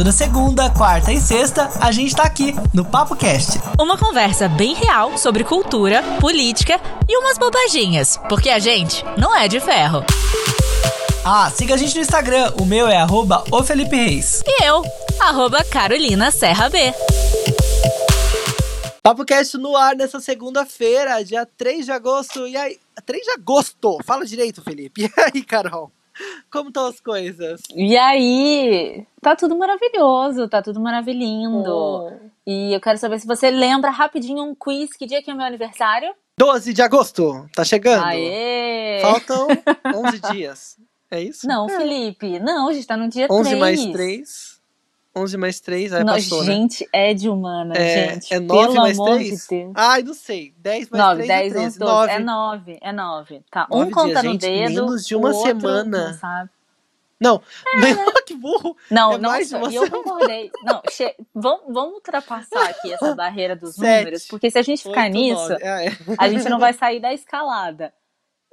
Toda segunda, quarta e sexta, a gente tá aqui no Papo Cast. Uma conversa bem real sobre cultura, política e umas bobaginhas, porque a gente não é de ferro. Ah, siga a gente no Instagram, o meu é arroba o Felipe Reis. E eu, arroba Carolina Serra B. Papo Cast no ar nessa segunda-feira, dia 3 de agosto. E aí, 3 de agosto? Fala direito, Felipe. E aí, Carol? Como estão as coisas? E aí? Tá tudo maravilhoso, tá tudo maravilhindo. Oh. E eu quero saber se você lembra rapidinho um quiz. Que dia que é o meu aniversário? 12 de agosto, tá chegando. Aê! Faltam 11 dias. É isso? Não, é. Felipe, não, a gente tá no dia 11 3. mais 3. 11 mais 3, aí não, passou, gente, né? é de humana, é, gente. É 9 pelo mais amor 3? De. Ai, não sei. 10 mais 9, 3 10, é 13. 12. 9. É 9, é 9. Tá, 9 um conta dias, no gente, dedo, menos de uma outro semana. Não, sabe. não. É. que burro. Não, é nossa, e eu concordei. Não, che... vamos, vamos ultrapassar aqui essa barreira dos Sete, números, porque se a gente ficar 8, nisso, ah, é. a gente não vai sair da escalada.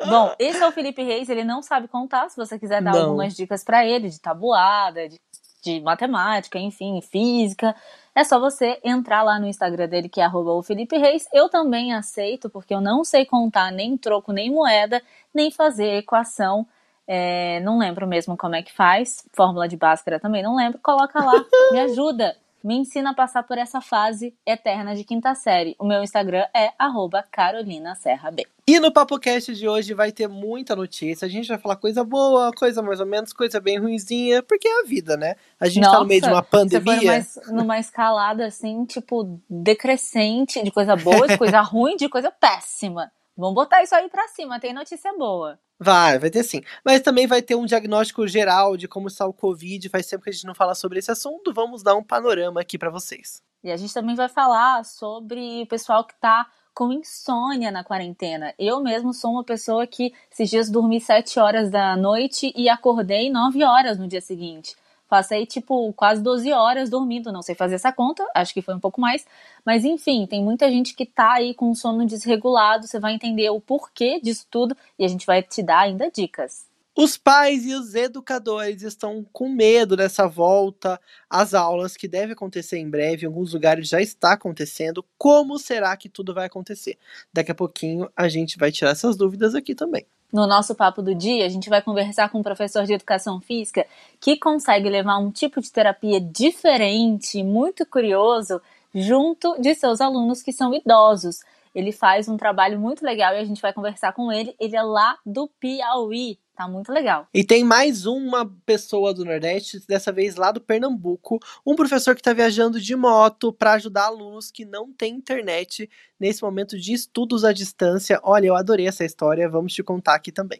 Bom, esse é o Felipe Reis, ele não sabe contar. Se você quiser dar Não. algumas dicas para ele de tabuada, de, de matemática, enfim, física, é só você entrar lá no Instagram dele, que é arroba o Felipe Reis. Eu também aceito, porque eu não sei contar nem troco, nem moeda, nem fazer equação. É, não lembro mesmo como é que faz. Fórmula de Bhaskara também não lembro. Coloca lá, me ajuda. Me ensina a passar por essa fase eterna de quinta série. O meu Instagram é arroba Carolina Serra B. E no PapoCast de hoje vai ter muita notícia. A gente vai falar coisa boa, coisa mais ou menos, coisa bem ruinzinha, porque é a vida, né? A gente Nossa, tá no meio de uma pandemia. Você numa, numa escalada assim, tipo, decrescente de coisa boa, de coisa ruim, de coisa péssima. Vamos botar isso aí pra cima, tem notícia boa. Vai, vai ter sim. Mas também vai ter um diagnóstico geral de como está o Covid. Faz tempo que a gente não fala sobre esse assunto. Vamos dar um panorama aqui para vocês. E a gente também vai falar sobre o pessoal que tá com insônia na quarentena. Eu mesmo sou uma pessoa que esses dias dormi 7 horas da noite e acordei 9 horas no dia seguinte. Passei, tipo, quase 12 horas dormindo. Não sei fazer essa conta, acho que foi um pouco mais. Mas, enfim, tem muita gente que tá aí com sono desregulado. Você vai entender o porquê disso tudo e a gente vai te dar ainda dicas. Os pais e os educadores estão com medo dessa volta às aulas, que deve acontecer em breve. Em alguns lugares já está acontecendo. Como será que tudo vai acontecer? Daqui a pouquinho a gente vai tirar essas dúvidas aqui também. No nosso papo do dia, a gente vai conversar com um professor de educação física que consegue levar um tipo de terapia diferente, muito curioso, junto de seus alunos que são idosos. Ele faz um trabalho muito legal e a gente vai conversar com ele. Ele é lá do Piauí. Tá muito legal. E tem mais uma pessoa do Nordeste, dessa vez lá do Pernambuco, um professor que está viajando de moto para ajudar alunos que não têm internet nesse momento de estudos à distância. Olha, eu adorei essa história, vamos te contar aqui também.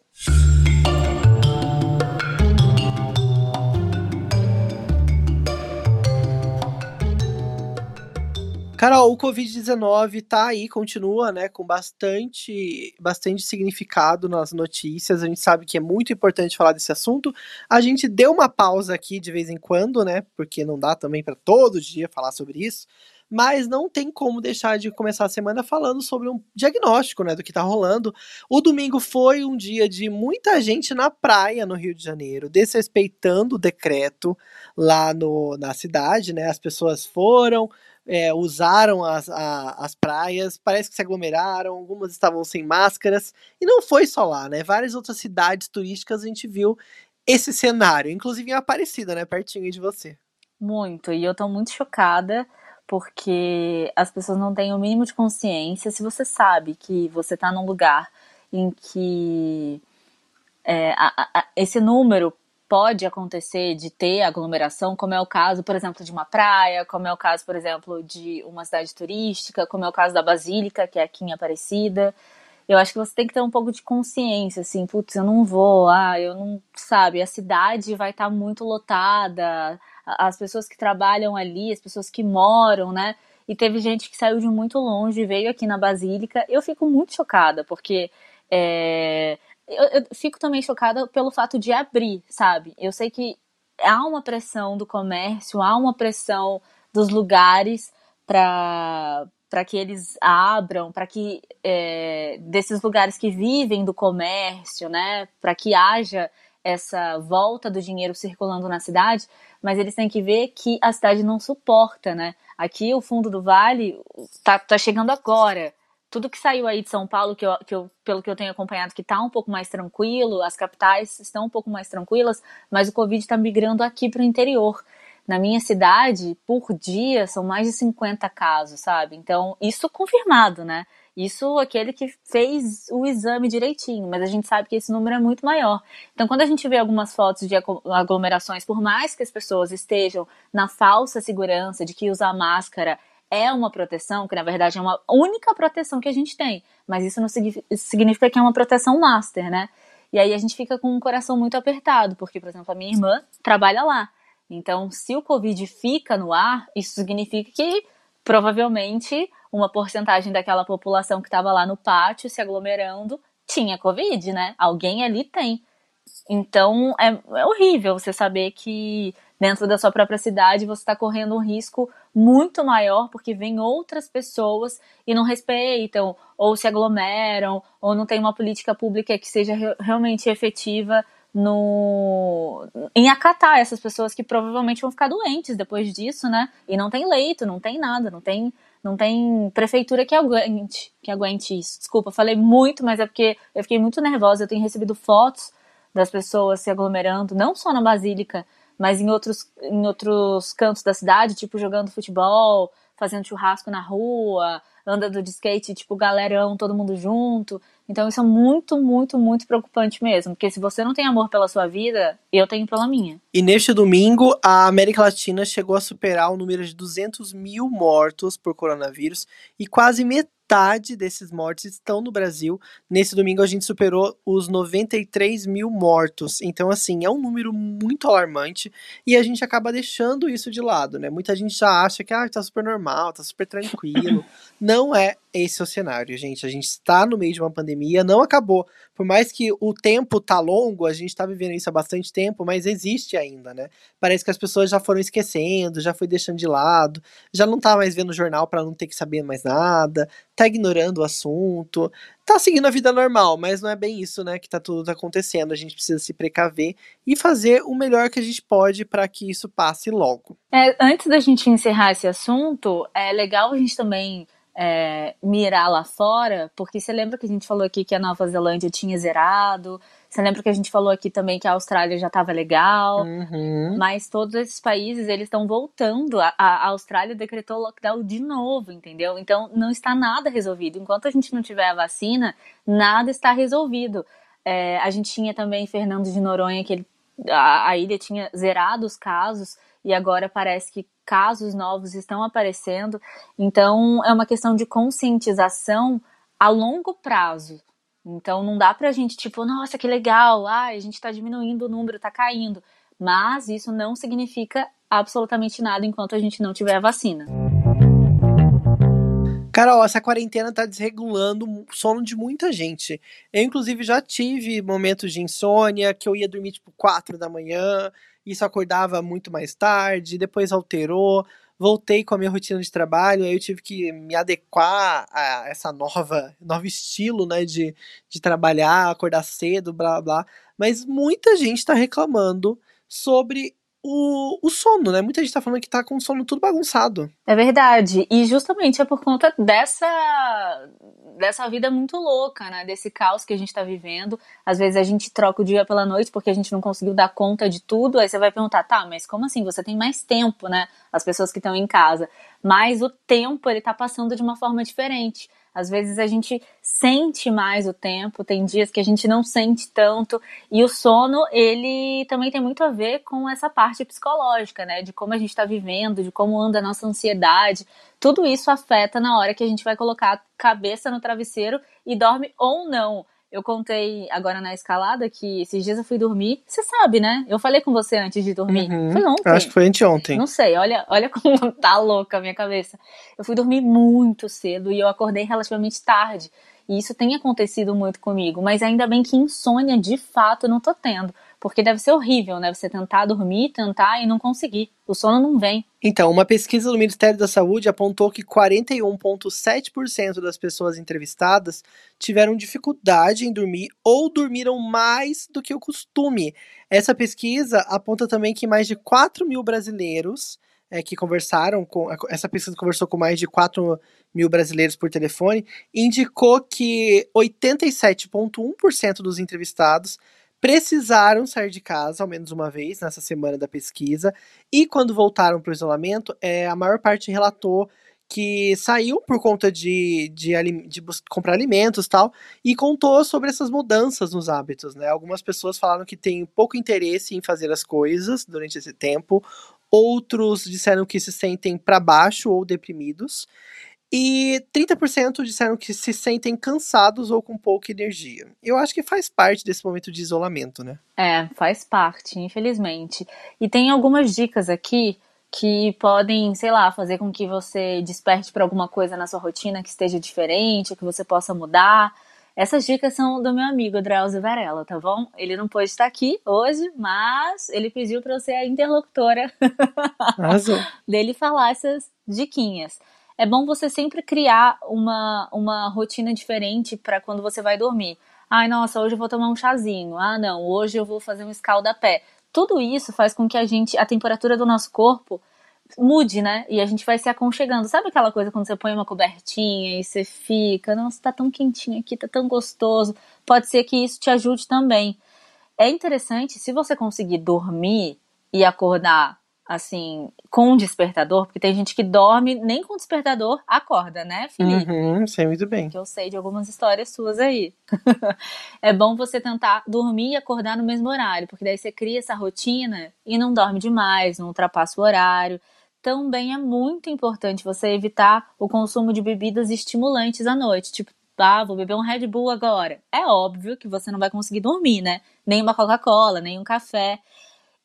Carol, o Covid-19 tá aí, continua, né, com bastante, bastante significado nas notícias. A gente sabe que é muito importante falar desse assunto. A gente deu uma pausa aqui de vez em quando, né, porque não dá também para todo dia falar sobre isso. Mas não tem como deixar de começar a semana falando sobre um diagnóstico, né, do que tá rolando. O domingo foi um dia de muita gente na praia no Rio de Janeiro, desrespeitando o decreto lá no, na cidade, né. As pessoas foram, é, usaram as, a, as praias, parece que se aglomeraram, algumas estavam sem máscaras, e não foi só lá, né? Várias outras cidades turísticas a gente viu esse cenário, inclusive em Aparecida, né? Pertinho de você. Muito, e eu tô muito chocada porque as pessoas não têm o mínimo de consciência. Se você sabe que você tá num lugar em que é, a, a, esse número pode acontecer de ter aglomeração, como é o caso, por exemplo, de uma praia, como é o caso, por exemplo, de uma cidade turística, como é o caso da Basílica, que é aqui em Aparecida. Eu acho que você tem que ter um pouco de consciência, assim, putz, eu não vou, ah, eu não, sabe, a cidade vai estar tá muito lotada, as pessoas que trabalham ali, as pessoas que moram, né? E teve gente que saiu de muito longe veio aqui na Basílica. Eu fico muito chocada, porque é, eu, eu, fico também chocada pelo fato de abrir, sabe? Eu sei que há uma pressão do comércio, há uma pressão dos lugares para para que eles abram, para que é, desses lugares que vivem do comércio, né, para que haja essa volta do dinheiro circulando na cidade, mas eles têm que ver que a cidade não suporta, né? Aqui o fundo do vale tá, tá chegando agora. Tudo que saiu aí de São Paulo, que eu, que eu, pelo que eu tenho acompanhado, que tá um pouco mais tranquilo, as capitais estão um pouco mais tranquilas, mas o Covid está migrando aqui para o interior. Na minha cidade, por dia, são mais de 50 casos, sabe? Então, isso confirmado, né? Isso aquele que fez o exame direitinho, mas a gente sabe que esse número é muito maior. Então, quando a gente vê algumas fotos de aglomerações, por mais que as pessoas estejam na falsa segurança de que usar máscara é uma proteção, que na verdade é uma única proteção que a gente tem, mas isso não significa que é uma proteção master, né? E aí a gente fica com o coração muito apertado, porque, por exemplo, a minha irmã trabalha lá. Então, se o Covid fica no ar, isso significa que provavelmente uma porcentagem daquela população que estava lá no pátio se aglomerando tinha Covid, né? Alguém ali tem. Então é, é horrível você saber que dentro da sua própria cidade você está correndo um risco muito maior porque vem outras pessoas e não respeitam, ou se aglomeram, ou não tem uma política pública que seja re realmente efetiva no em acatar essas pessoas que provavelmente vão ficar doentes depois disso, né? E não tem leito, não tem nada, não tem não tem prefeitura que aguente, que aguente isso. Desculpa, falei muito, mas é porque eu fiquei muito nervosa. Eu tenho recebido fotos das pessoas se aglomerando, não só na Basílica, mas em outros, em outros cantos da cidade, tipo jogando futebol, fazendo churrasco na rua, andando de skate, tipo galerão, todo mundo junto. Então isso é muito, muito, muito preocupante mesmo. Porque se você não tem amor pela sua vida, eu tenho pela minha. E neste domingo, a América Latina chegou a superar o número de 200 mil mortos por coronavírus e quase metade desses mortos estão no Brasil. Nesse domingo a gente superou os 93 mil mortos. Então, assim, é um número muito alarmante e a gente acaba deixando isso de lado, né? Muita gente já acha que ah, tá super normal, tá super tranquilo. não é esse o cenário, gente. A gente está no meio de uma pandemia, não acabou. Por mais que o tempo tá longo, a gente tá vivendo isso há bastante tempo, mas existe ainda, né? Parece que as pessoas já foram esquecendo, já foi deixando de lado, já não tá mais vendo jornal para não ter que saber mais nada, tá ignorando o assunto, tá seguindo a vida normal, mas não é bem isso, né, que tá tudo acontecendo. A gente precisa se precaver e fazer o melhor que a gente pode para que isso passe logo. É, antes da gente encerrar esse assunto, é legal a gente também é, mirar lá fora, porque você lembra que a gente falou aqui que a Nova Zelândia tinha zerado, você lembra que a gente falou aqui também que a Austrália já estava legal, uhum. mas todos esses países eles estão voltando. A, a, Austrália decretou lockdown de novo, entendeu? Então não está nada resolvido. Enquanto a gente não tiver a vacina, nada está resolvido. É, a gente tinha também Fernando de Noronha que ele, a, a ilha tinha zerado os casos e agora parece que casos novos estão aparecendo. Então é uma questão de conscientização a longo prazo então não dá pra gente, tipo, nossa, que legal, ah, a gente tá diminuindo o número, tá caindo. Mas isso não significa absolutamente nada enquanto a gente não tiver a vacina. Carol, essa quarentena tá desregulando o sono de muita gente. Eu, inclusive, já tive momentos de insônia, que eu ia dormir, tipo, 4 da manhã, isso acordava muito mais tarde, depois alterou voltei com a minha rotina de trabalho, aí eu tive que me adequar a essa nova novo estilo, né, de, de trabalhar, acordar cedo, blá blá. Mas muita gente está reclamando sobre o, o sono, né? Muita gente tá falando que tá com o sono tudo bagunçado. É verdade. E justamente é por conta dessa dessa vida muito louca, né? Desse caos que a gente tá vivendo. Às vezes a gente troca o dia pela noite porque a gente não conseguiu dar conta de tudo. Aí você vai perguntar, tá, mas como assim? Você tem mais tempo, né? As pessoas que estão em casa. Mas o tempo, ele tá passando de uma forma diferente. Às vezes a gente sente mais o tempo, tem dias que a gente não sente tanto, e o sono, ele também tem muito a ver com essa parte psicológica, né? De como a gente está vivendo, de como anda a nossa ansiedade. Tudo isso afeta na hora que a gente vai colocar a cabeça no travesseiro e dorme ou não. Eu contei agora na escalada que esses dias eu fui dormir. Você sabe, né? Eu falei com você antes de dormir. Uhum. Foi ontem. Acho que foi anteontem. Não sei, olha, olha como tá louca a minha cabeça. Eu fui dormir muito cedo e eu acordei relativamente tarde. E isso tem acontecido muito comigo, mas ainda bem que insônia de fato não tô tendo. Porque deve ser horrível, né? Você tentar dormir, tentar e não conseguir. O sono não vem. Então, uma pesquisa do Ministério da Saúde apontou que 41,7% das pessoas entrevistadas tiveram dificuldade em dormir ou dormiram mais do que o costume. Essa pesquisa aponta também que mais de 4 mil brasileiros é, que conversaram com. Essa pesquisa conversou com mais de 4 mil brasileiros por telefone, indicou que 87,1% dos entrevistados precisaram sair de casa ao menos uma vez nessa semana da pesquisa, e quando voltaram para o isolamento, é, a maior parte relatou que saiu por conta de, de, de, comprar alimentos tal, e contou sobre essas mudanças nos hábitos, né? Algumas pessoas falaram que têm pouco interesse em fazer as coisas durante esse tempo, outros disseram que se sentem para baixo ou deprimidos, e 30% disseram que se sentem cansados ou com pouca energia. Eu acho que faz parte desse momento de isolamento, né? É, faz parte, infelizmente. E tem algumas dicas aqui que podem, sei lá, fazer com que você desperte para alguma coisa na sua rotina que esteja diferente, que você possa mudar. Essas dicas são do meu amigo Drauzio Varela, tá bom? Ele não pôde estar aqui hoje, mas ele pediu para eu ser a interlocutora dele falar essas diquinhas é bom você sempre criar uma, uma rotina diferente para quando você vai dormir. Ai, nossa, hoje eu vou tomar um chazinho. Ah, não, hoje eu vou fazer um escalda-pé. Tudo isso faz com que a gente, a temperatura do nosso corpo mude, né? E a gente vai se aconchegando. Sabe aquela coisa quando você põe uma cobertinha e você fica, nossa, tá tão quentinho aqui, tá tão gostoso. Pode ser que isso te ajude também. É interessante, se você conseguir dormir e acordar assim, com despertador, porque tem gente que dorme nem com despertador acorda, né, Felipe? Uhum, sei muito bem. Que eu sei de algumas histórias suas aí. é bom você tentar dormir e acordar no mesmo horário, porque daí você cria essa rotina e não dorme demais, não ultrapassa o horário. Também é muito importante você evitar o consumo de bebidas estimulantes à noite, tipo ah, vou beber um Red Bull agora. É óbvio que você não vai conseguir dormir, né? Nem uma Coca-Cola, nem um café.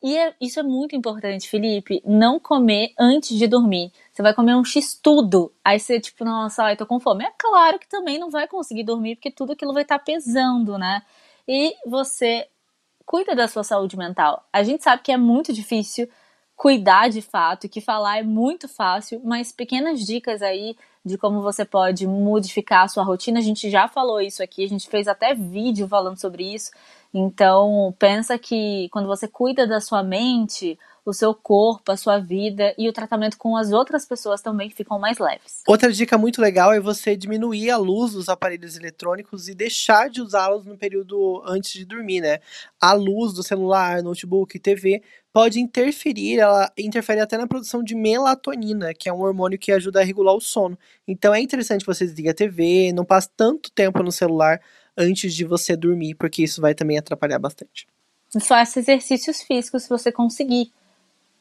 E é, isso é muito importante, Felipe. Não comer antes de dormir. Você vai comer um X tudo. Aí você, tipo, nossa, ai, tô com fome. É claro que também não vai conseguir dormir, porque tudo aquilo vai estar tá pesando, né? E você cuida da sua saúde mental. A gente sabe que é muito difícil cuidar de fato, que falar é muito fácil, mas pequenas dicas aí de como você pode modificar a sua rotina. A gente já falou isso aqui, a gente fez até vídeo falando sobre isso. Então, pensa que quando você cuida da sua mente, o seu corpo, a sua vida e o tratamento com as outras pessoas também ficam mais leves. Outra dica muito legal é você diminuir a luz dos aparelhos eletrônicos e deixar de usá-los no período antes de dormir, né? A luz do celular, notebook, TV pode interferir, ela interfere até na produção de melatonina, que é um hormônio que ajuda a regular o sono. Então é interessante você desligar a TV, não passe tanto tempo no celular antes de você dormir, porque isso vai também atrapalhar bastante. Faça exercícios físicos se você conseguir.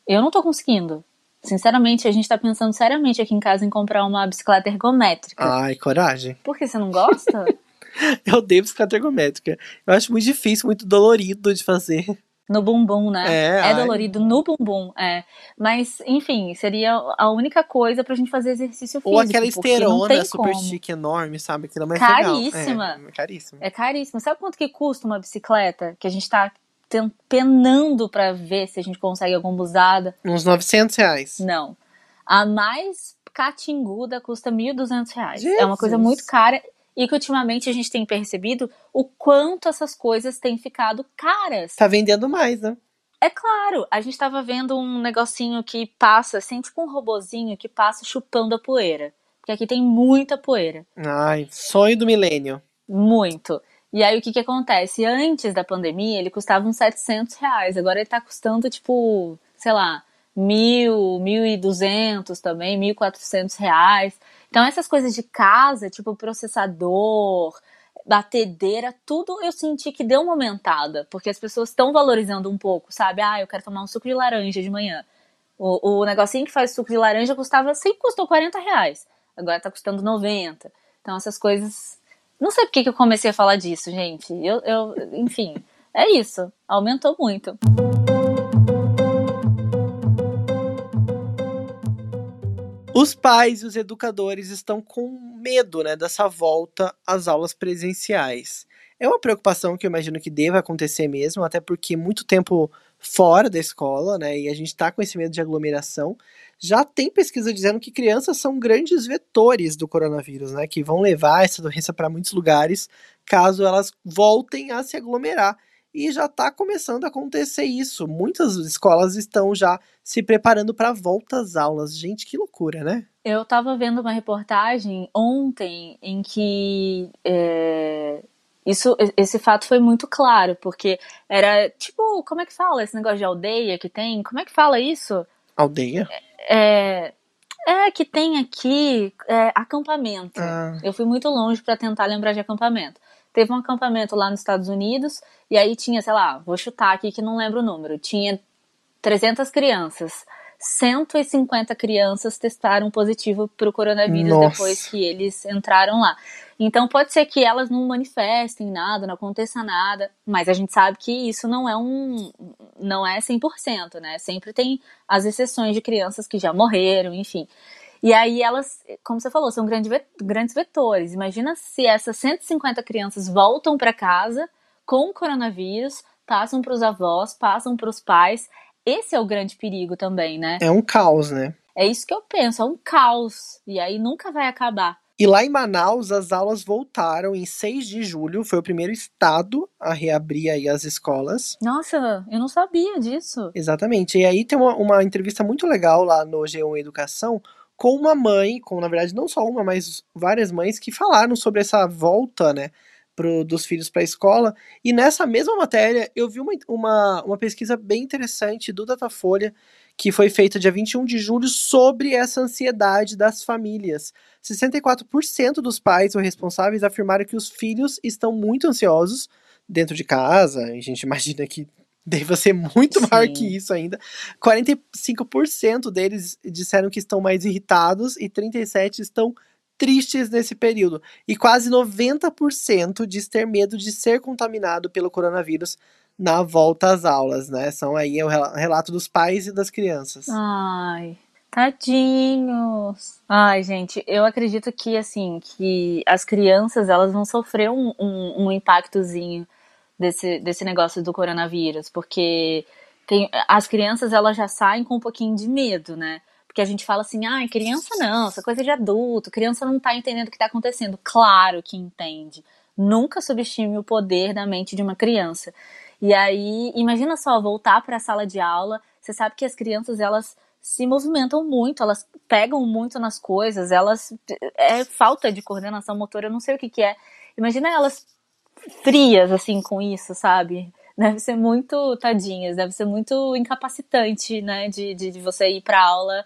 Eu não tô conseguindo. Sinceramente, a gente tá pensando seriamente aqui em casa em comprar uma bicicleta ergométrica. Ai, coragem. Por que você não gosta? eu odeio bicicleta ergométrica. Eu acho muito difícil, muito dolorido de fazer. No bumbum, né? É, é dolorido no bumbum, é. Mas, enfim, seria a única coisa pra gente fazer exercício físico. Ou aquela esteirona super como. chique, enorme, sabe? Aquilo é mais caríssima. Legal. É, é caríssima. É caríssima. Sabe quanto que custa uma bicicleta? Que a gente tá penando para ver se a gente consegue alguma usada. Uns 900 reais. Não. A mais catinguda custa 1.200 reais. Jesus. É uma coisa muito cara e que ultimamente a gente tem percebido o quanto essas coisas têm ficado caras. Tá vendendo mais, né? É claro, a gente tava vendo um negocinho que passa, assim, tipo um robozinho que passa chupando a poeira. Porque aqui tem muita poeira. Ai, sonho do milênio. Muito. E aí o que que acontece? Antes da pandemia ele custava uns 700 reais, agora ele tá custando tipo, sei lá, mil, mil e duzentos também, mil quatrocentos reais. Então essas coisas de casa, tipo processador, batedeira, tudo eu senti que deu uma aumentada, porque as pessoas estão valorizando um pouco, sabe? Ah, eu quero tomar um suco de laranja de manhã. O, o negocinho que faz suco de laranja custava, sempre custou 40 reais, agora tá custando 90. Então essas coisas não sei por que eu comecei a falar disso, gente. Eu, eu, enfim, é isso. Aumentou muito. Os pais e os educadores estão com medo né, dessa volta às aulas presenciais. É uma preocupação que eu imagino que deva acontecer mesmo, até porque muito tempo fora da escola, né? E a gente tá com esse medo de aglomeração. Já tem pesquisa dizendo que crianças são grandes vetores do coronavírus, né? Que vão levar essa doença para muitos lugares caso elas voltem a se aglomerar. E já está começando a acontecer isso. Muitas escolas estão já se preparando para volta às aulas. Gente, que loucura, né? Eu estava vendo uma reportagem ontem em que é, isso, esse fato foi muito claro, porque era tipo, como é que fala esse negócio de aldeia que tem? Como é que fala isso? Aldeia? É, é que tem aqui é, acampamento. Ah. Eu fui muito longe para tentar lembrar de acampamento. Teve um acampamento lá nos Estados Unidos e aí tinha, sei lá, vou chutar aqui que não lembro o número, tinha 300 crianças. 150 crianças testaram positivo para o coronavírus Nossa. depois que eles entraram lá. Então pode ser que elas não manifestem nada, não aconteça nada, mas a gente sabe que isso não é um não é 100%, né? Sempre tem as exceções de crianças que já morreram, enfim. E aí elas, como você falou, são grandes, grandes vetores. Imagina se essas 150 crianças voltam para casa com o coronavírus, passam para os avós, passam para os pais. Esse é o grande perigo também, né? É um caos, né? É isso que eu penso, é um caos. E aí nunca vai acabar. E lá em Manaus, as aulas voltaram em 6 de julho. Foi o primeiro estado a reabrir aí as escolas. Nossa, eu não sabia disso. Exatamente. E aí tem uma, uma entrevista muito legal lá no G1 Educação com uma mãe, com na verdade não só uma, mas várias mães que falaram sobre essa volta, né? Pro, dos filhos para a escola. E nessa mesma matéria, eu vi uma, uma, uma pesquisa bem interessante do Datafolha que foi feita dia 21 de julho sobre essa ansiedade das famílias. 64% dos pais ou responsáveis afirmaram que os filhos estão muito ansiosos dentro de casa. A gente imagina que deva ser muito Sim. maior que isso ainda. 45% deles disseram que estão mais irritados e 37% estão tristes nesse período. E quase 90% diz ter medo de ser contaminado pelo coronavírus na volta às aulas, né? São aí o relato dos pais e das crianças. Ai, tadinhos. Ai, gente, eu acredito que assim, que as crianças elas vão sofrer um, um, um impactozinho desse, desse negócio do coronavírus, porque tem, as crianças elas já saem com um pouquinho de medo, né? Porque a gente fala assim, ah, criança não, essa coisa de adulto, criança não tá entendendo o que tá acontecendo. Claro que entende. Nunca subestime o poder da mente de uma criança. E aí, imagina só, voltar para a sala de aula, você sabe que as crianças, elas se movimentam muito, elas pegam muito nas coisas, elas é falta de coordenação motora, eu não sei o que que é. Imagina elas frias assim com isso, sabe? Deve ser muito tadinhas, deve ser muito incapacitante, né, de, de, de você ir para aula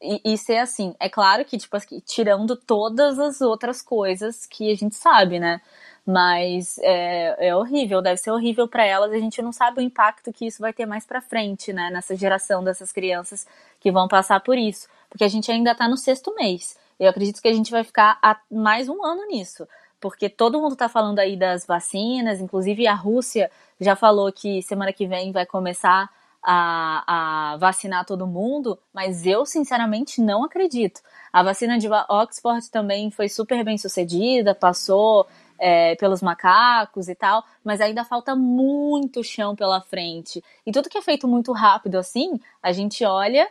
e, e, ser assim. É claro que tipo tirando todas as outras coisas que a gente sabe, né? Mas é, é horrível, deve ser horrível para elas. A gente não sabe o impacto que isso vai ter mais para frente, né? Nessa geração dessas crianças que vão passar por isso. Porque a gente ainda está no sexto mês. Eu acredito que a gente vai ficar mais um ano nisso. Porque todo mundo está falando aí das vacinas, inclusive a Rússia já falou que semana que vem vai começar a, a, vacinar todo mundo, mas eu sinceramente não acredito. A vacina de Oxford também foi super bem sucedida, passou é, pelos macacos e tal, mas ainda falta muito chão pela frente. E tudo que é feito muito rápido assim, a gente olha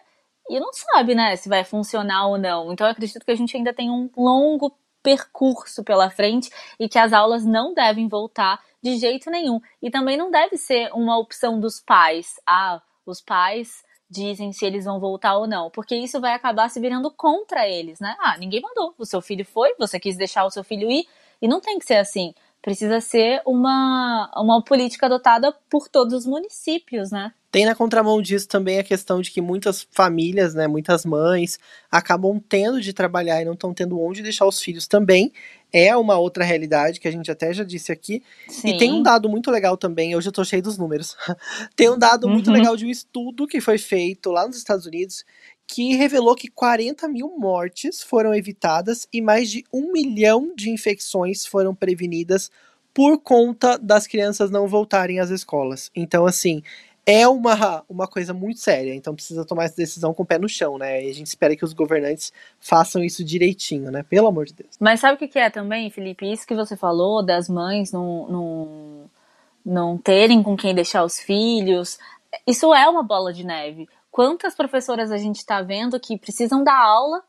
e não sabe, né, se vai funcionar ou não. Então eu acredito que a gente ainda tem um longo percurso pela frente e que as aulas não devem voltar de jeito nenhum. E também não deve ser uma opção dos pais. Ah, os pais dizem se eles vão voltar ou não, porque isso vai acabar se virando contra eles, né? Ah, ninguém mandou, o seu filho foi, você quis deixar o seu filho ir, e não tem que ser assim. Precisa ser uma, uma política adotada por todos os municípios, né? Tem na contramão disso também a questão de que muitas famílias, né, muitas mães, acabam tendo de trabalhar e não estão tendo onde deixar os filhos também. É uma outra realidade que a gente até já disse aqui. Sim. E tem um dado muito legal também, hoje eu tô cheio dos números. tem um dado uhum. muito legal de um estudo que foi feito lá nos Estados Unidos que revelou que 40 mil mortes foram evitadas e mais de um milhão de infecções foram prevenidas por conta das crianças não voltarem às escolas. Então, assim, é uma, uma coisa muito séria, então precisa tomar essa decisão com o pé no chão, né? E a gente espera que os governantes façam isso direitinho, né? Pelo amor de Deus. Mas sabe o que é também, Felipe? Isso que você falou das mães não, não, não terem com quem deixar os filhos, isso é uma bola de neve. Quantas professoras a gente está vendo que precisam dar aula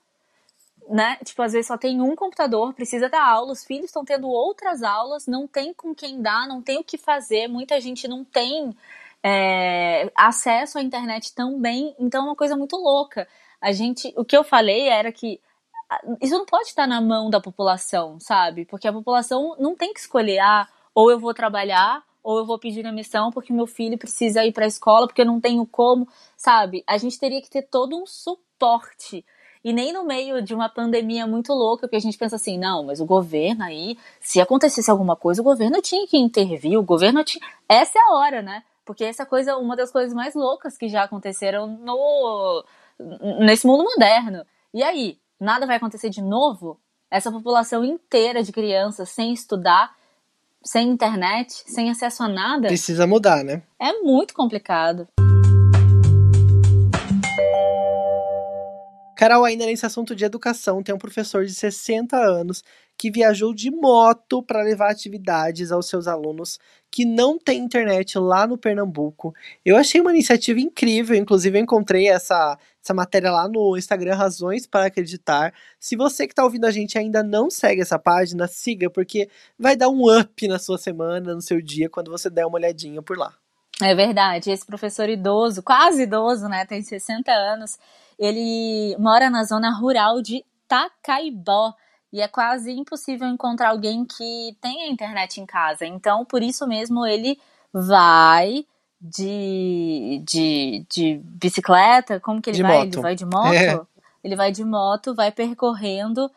né? Tipo, às vezes só tem um computador, precisa dar aula, os filhos estão tendo outras aulas, não tem com quem dar, não tem o que fazer, muita gente não tem é, acesso à internet também, então é uma coisa muito louca. A gente, o que eu falei era que isso não pode estar na mão da população, sabe? Porque a população não tem que escolher, ah, ou eu vou trabalhar, ou eu vou pedir a missão porque meu filho precisa ir para a escola porque eu não tenho como, sabe? A gente teria que ter todo um suporte e nem no meio de uma pandemia muito louca, que a gente pensa assim, não, mas o governo aí, se acontecesse alguma coisa, o governo tinha que intervir, o governo tinha. Essa é a hora, né? Porque essa coisa, é uma das coisas mais loucas que já aconteceram no nesse mundo moderno. E aí, nada vai acontecer de novo? Essa população inteira de crianças sem estudar, sem internet, sem acesso a nada. Precisa mudar, né? É muito complicado. Carol, ainda nesse assunto de educação, tem um professor de 60 anos que viajou de moto para levar atividades aos seus alunos que não têm internet lá no Pernambuco. Eu achei uma iniciativa incrível, inclusive eu encontrei essa, essa matéria lá no Instagram Razões para Acreditar. Se você que está ouvindo a gente ainda não segue essa página, siga, porque vai dar um up na sua semana, no seu dia, quando você der uma olhadinha por lá. É verdade, esse professor idoso, quase idoso, né, tem 60 anos, ele mora na zona rural de Tacaibó e é quase impossível encontrar alguém que tenha internet em casa. Então, por isso mesmo, ele vai de, de, de bicicleta. Como que ele de vai? Moto. Ele vai de moto? É. Ele vai de moto, vai percorrendo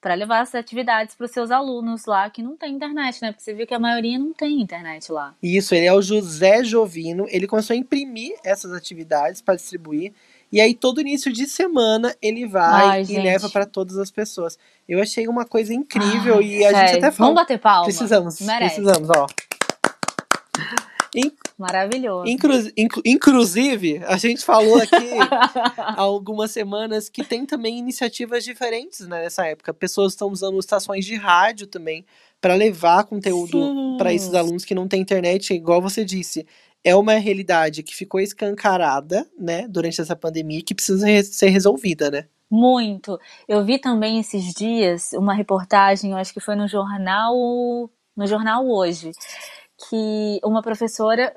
para levar essas atividades para os seus alunos lá que não tem internet, né? Porque você viu que a maioria não tem internet lá. Isso, ele é o José Jovino. Ele começou a imprimir essas atividades para distribuir. E aí, todo início de semana, ele vai Ai, e gente. leva para todas as pessoas. Eu achei uma coisa incrível Ai, e a gente sério. até fala. Vamos bater palma. Precisamos, Merece. precisamos, ó. Maravilhoso. Inclu- inclu- inclusive, a gente falou aqui há algumas semanas que tem também iniciativas diferentes né, nessa época. Pessoas estão usando estações de rádio também para levar conteúdo para esses alunos que não têm internet, igual você disse. É uma realidade que ficou escancarada, né, durante essa pandemia e que precisa re- ser resolvida, né? Muito. Eu vi também esses dias uma reportagem, eu acho que foi no jornal, no jornal hoje, que uma professora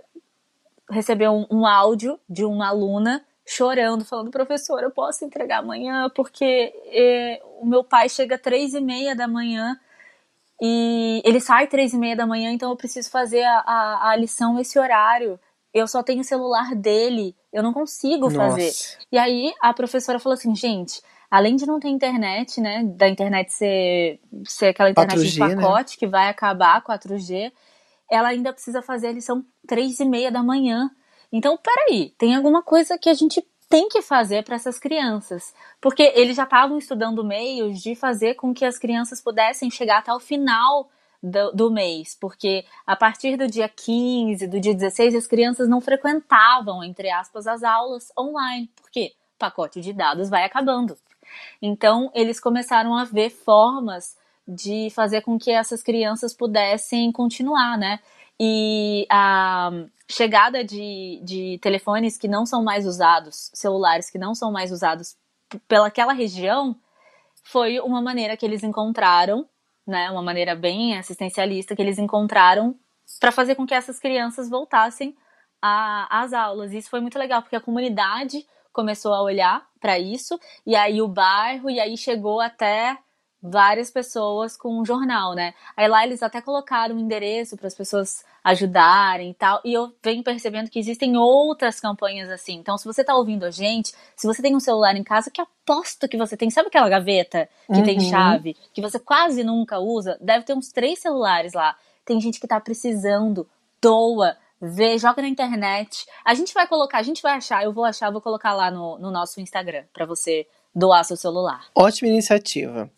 recebeu um, um áudio de uma aluna chorando, falando, professora, eu posso entregar amanhã porque eh, o meu pai chega três e meia da manhã e ele sai três e meia da manhã, então eu preciso fazer a, a, a lição esse horário. Eu só tenho o celular dele, eu não consigo fazer. Nossa. E aí a professora falou assim, gente, além de não ter internet, né, da internet ser, ser aquela internet de 4G, né? pacote que vai acabar 4G, ela ainda precisa fazer a lição três e meia da manhã. Então, peraí, tem alguma coisa que a gente tem que fazer para essas crianças. Porque eles já estavam estudando meios de fazer com que as crianças pudessem chegar até o final do, do mês. Porque a partir do dia 15, do dia 16, as crianças não frequentavam, entre aspas, as aulas online. Por quê? O pacote de dados vai acabando. Então, eles começaram a ver formas de fazer com que essas crianças pudessem continuar, né? E a chegada de, de telefones que não são mais usados, celulares que não são mais usados pelaquela região, foi uma maneira que eles encontraram, né? Uma maneira bem assistencialista que eles encontraram para fazer com que essas crianças voltassem às aulas. Isso foi muito legal, porque a comunidade começou a olhar para isso, e aí o bairro, e aí chegou até várias pessoas com um jornal, né? Aí lá eles até colocaram um endereço para as pessoas ajudarem e tal. E eu venho percebendo que existem outras campanhas assim. Então, se você tá ouvindo a gente, se você tem um celular em casa, que aposto que você tem, sabe aquela gaveta que tem Uhum. chave, que você quase nunca usa? Deve ter uns três celulares lá. Tem gente que tá precisando, doa, vê, joga na internet. A gente vai colocar, a gente vai achar, eu vou achar, vou colocar lá no, no nosso Instagram para você doar seu celular. Ótima iniciativa.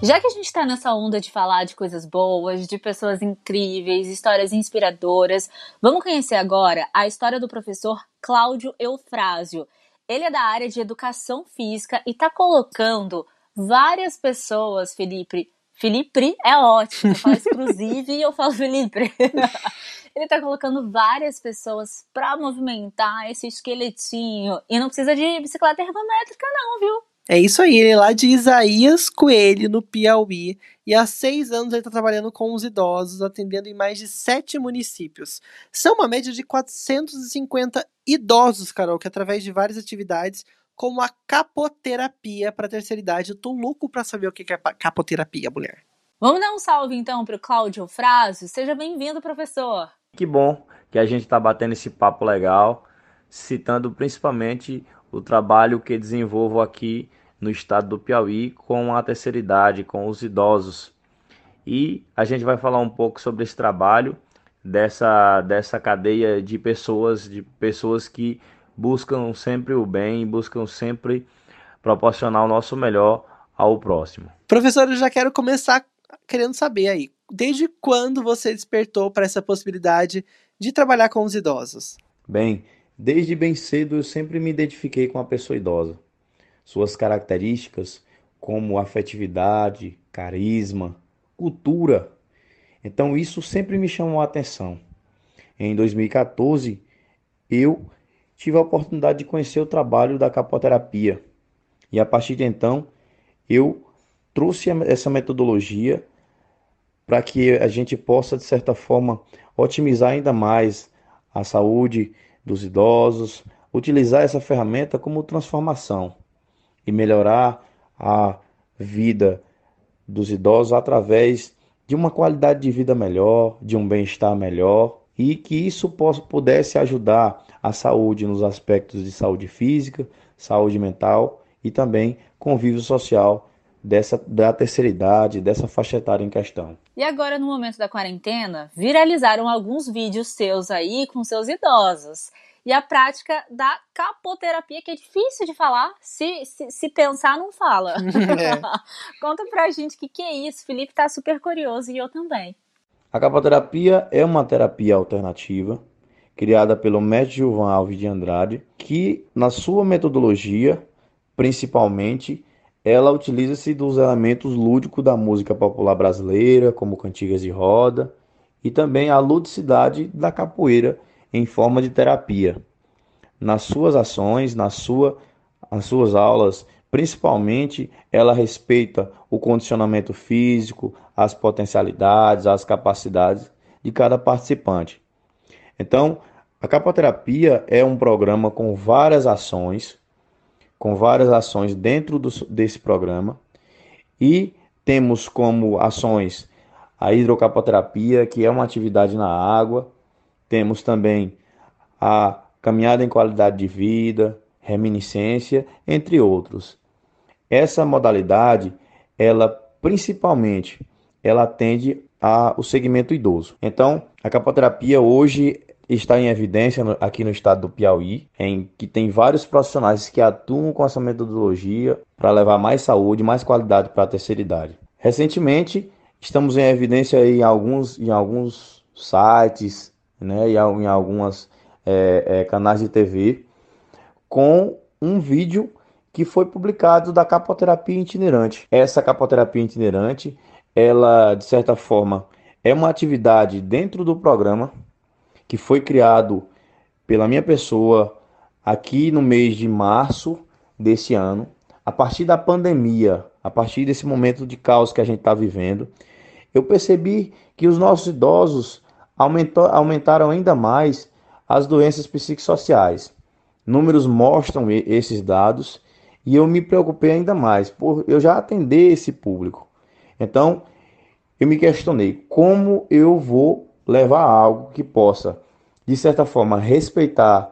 Já que a gente está nessa onda de falar de coisas boas, de pessoas incríveis, histórias inspiradoras, vamos conhecer agora a história do professor Cláudio Eufrásio. Ele é da área de educação física e está colocando várias pessoas, Felipe. Felipe é ótimo, eu falo exclusive e eu falo Felipe. Ele está colocando várias pessoas para movimentar esse esqueletinho. E não precisa de bicicleta ergométrica, não, viu? É isso aí, ele é lá de Isaías Coelho, no Piauí, e há seis anos ele está trabalhando com os idosos, atendendo em mais de sete municípios. São uma média de 450 idosos, Carol, que através de várias atividades, como a capoterapia para a terceira idade. Eu tô louco para saber o que é capoterapia, mulher. Vamos dar um salve então para o Cláudio Frásio. Seja bem-vindo, professor. Que bom que a gente está batendo esse papo legal, citando principalmente o trabalho que desenvolvo aqui no estado do Piauí com a terceira idade, com os idosos. E a gente vai falar um pouco sobre esse trabalho dessa, dessa cadeia de pessoas, de pessoas que buscam sempre o bem, buscam sempre proporcionar o nosso melhor ao próximo. Professor, eu já quero começar querendo saber aí, desde quando você despertou para essa possibilidade de trabalhar com os idosos? Bem, desde bem cedo eu sempre me identifiquei com a pessoa idosa. Suas características, como afetividade, carisma, cultura. Então isso sempre me chamou a atenção. Em 2014, eu tive a oportunidade de conhecer o trabalho da capoterapia. E a partir de então, eu trouxe essa metodologia para que a gente possa, de certa forma, otimizar ainda mais a saúde dos idosos, utilizar essa ferramenta como transformação e melhorar a vida dos idosos através de uma qualidade de vida melhor, de um bem-estar melhor e que isso possa, pudesse ajudar a saúde nos aspectos de saúde física, saúde mental e também convívio social dessa da terceira idade, dessa faixa etária em questão. E agora, no momento da quarentena, viralizaram alguns vídeos seus aí com seus idosos. E a prática da capoterapia, que é difícil de falar, se, se, se pensar, não fala. É. Conta pra gente o que, que é isso. Felipe tá super curioso e eu também. A capoterapia é uma terapia alternativa criada pelo médico Gilvan Alves de Andrade, que na sua metodologia, principalmente, ela utiliza-se dos elementos lúdicos da música popular brasileira, como cantigas de roda, e também a ludicidade da capoeira em forma de terapia. Nas suas ações, na sua, nas suas aulas, principalmente, ela respeita o condicionamento físico, as potencialidades, as capacidades de cada participante. Então, a capoterapia é um programa com várias ações com várias ações dentro do, desse programa. E temos como ações a hidrocapoterapia, que é uma atividade na água. Temos também a caminhada em qualidade de vida, reminiscência, entre outros. Essa modalidade, ela principalmente, ela atende ao segmento idoso. Então, a capoterapia hoje está em evidência aqui no estado do Piauí, em que tem vários profissionais que atuam com essa metodologia para levar mais saúde, mais qualidade para a terceira idade. Recentemente, estamos em evidência em alguns, em alguns sites, né, e em algumas é, é, canais de TV, com um vídeo que foi publicado da capoterapia itinerante. Essa capoterapia itinerante, ela de certa forma é uma atividade dentro do programa que foi criado pela minha pessoa aqui no mês de março desse ano, a partir da pandemia, a partir desse momento de caos que a gente está vivendo, eu percebi que os nossos idosos aumentou, aumentaram ainda mais as doenças psicossociais. Números mostram esses dados e eu me preocupei ainda mais por eu já atender esse público. Então, eu me questionei como eu vou levar algo que possa, de certa forma, respeitar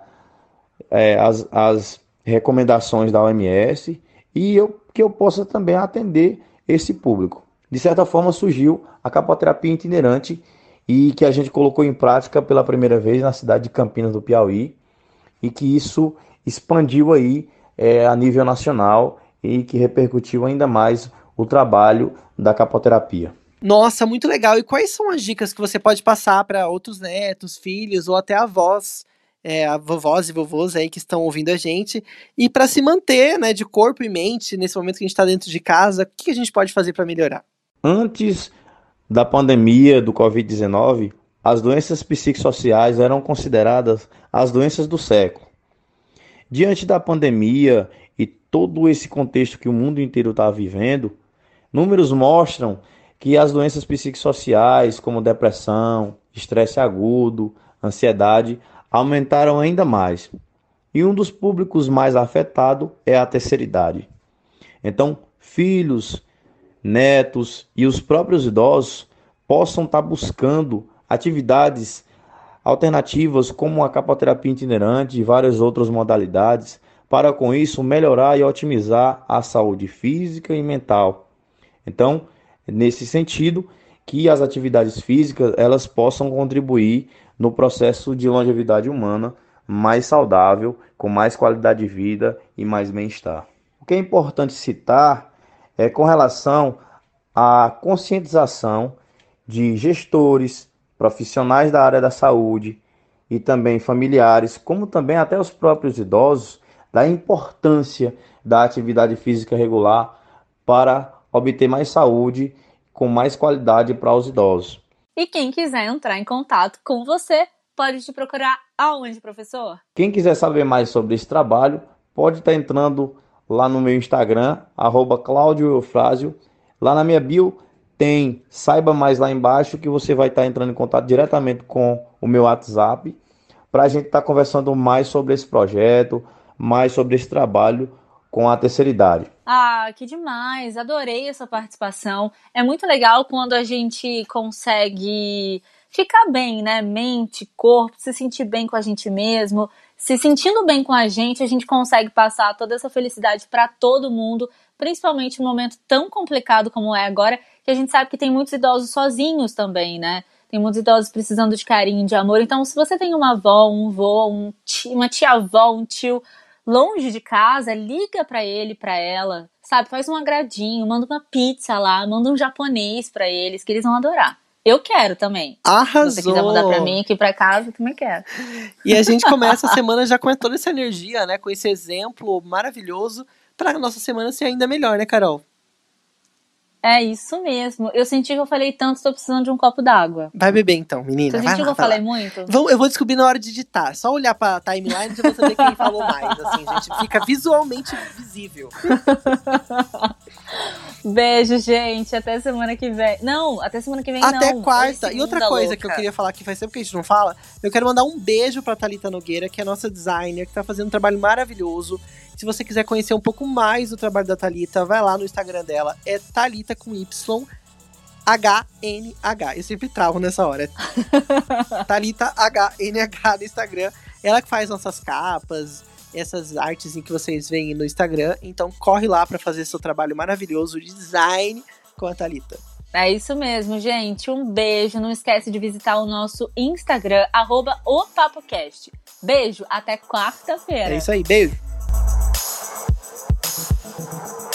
é, as, as recomendações da OMS e eu, que eu possa também atender esse público. De certa forma, surgiu a capoterapia itinerante e que a gente colocou em prática pela primeira vez na cidade de Campinas do Piauí e que isso expandiu aí é, a nível nacional e que repercutiu ainda mais o trabalho da capoterapia. Nossa, muito legal. E quais são as dicas que você pode passar para outros netos, filhos ou até avós, é, vovós e vovôs aí que estão ouvindo a gente, e para se manter, né, de corpo e mente nesse momento que a gente está dentro de casa, o que a gente pode fazer para melhorar? Antes da pandemia do Covid-19, as doenças psicossociais eram consideradas as doenças do século. Diante da pandemia e todo esse contexto que o mundo inteiro está vivendo, números mostram que as doenças psicossociais, como depressão, estresse agudo, ansiedade, aumentaram ainda mais. E um dos públicos mais afetados é a terceira idade. Então, filhos, netos e os próprios idosos possam estar buscando atividades alternativas como a capoterapia itinerante e várias outras modalidades para com isso melhorar e otimizar a saúde física e mental. Então, nesse sentido, que as atividades físicas elas possam contribuir no processo de longevidade humana mais saudável, com mais qualidade de vida e mais bem-estar. O que é importante citar é com relação à conscientização de gestores, profissionais da área da saúde e também familiares, como também até os próprios idosos, da importância da atividade física regular para obter mais saúde com mais qualidade para os idosos. E quem quiser entrar em contato com você, pode te procurar aonde, professor? Quem quiser saber mais sobre esse trabalho, pode estar entrando lá no meu Instagram, arroba. Lá na minha bio tem saiba mais lá embaixo que você vai estar entrando em contato diretamente com o meu WhatsApp para a gente estar conversando mais sobre esse projeto, mais sobre esse trabalho com a terceira idade. Ah, que demais! Adorei essa participação. É muito legal quando a gente consegue ficar bem, né? Mente, corpo, se sentir bem com a gente mesmo, se sentindo bem com a gente, a gente consegue passar toda essa felicidade para todo mundo, principalmente num momento tão complicado como é agora, que a gente sabe que tem muitos idosos sozinhos também, né? Tem muitos idosos precisando de carinho, de amor. Então, se você tem uma avó, um vô, um tio, uma tia-avó, um tio longe de casa, liga para ele, para ela, sabe? Faz um agradinho, manda uma pizza lá, manda um japonês para eles, que eles vão adorar. Eu quero também. Arrasou. Se você quiser mandar pra mim aqui pra casa, eu também quero. E a gente começa a semana já com toda essa energia, né? Com esse exemplo maravilhoso pra nossa semana ser ainda melhor, né, Carol? É isso mesmo. Eu senti que eu falei tanto, estou precisando de um copo d'água. Vai beber então, menina. Você sentiu que eu falei muito? Vamos, eu vou descobrir na hora de editar. Só olhar pra timeline e você ver quem falou mais. Assim, gente. Fica visualmente visível. Beijo, gente. Até semana que vem. Não, até semana que vem até não. quarta. E outra coisa louca. que eu queria falar que faz tempo que a gente não fala, eu quero mandar um beijo pra Thalita Nogueira, que é a nossa designer, que tá fazendo um trabalho maravilhoso. Se você quiser conhecer um pouco mais do trabalho da Talita, vai lá no Instagram dela, é Talita com Y H-N-H. Eu sempre travo nessa hora. Talita H-N-H no Instagram. Ela que faz nossas capas, essas artes em que vocês veem no Instagram. Então corre lá para fazer seu trabalho maravilhoso de design com a Talita. É isso mesmo, gente. Um beijo. Não esquece de visitar o nosso Instagram, arroba o PapoCast. Beijo, até quarta-feira. É isso aí, beijo. Gracias.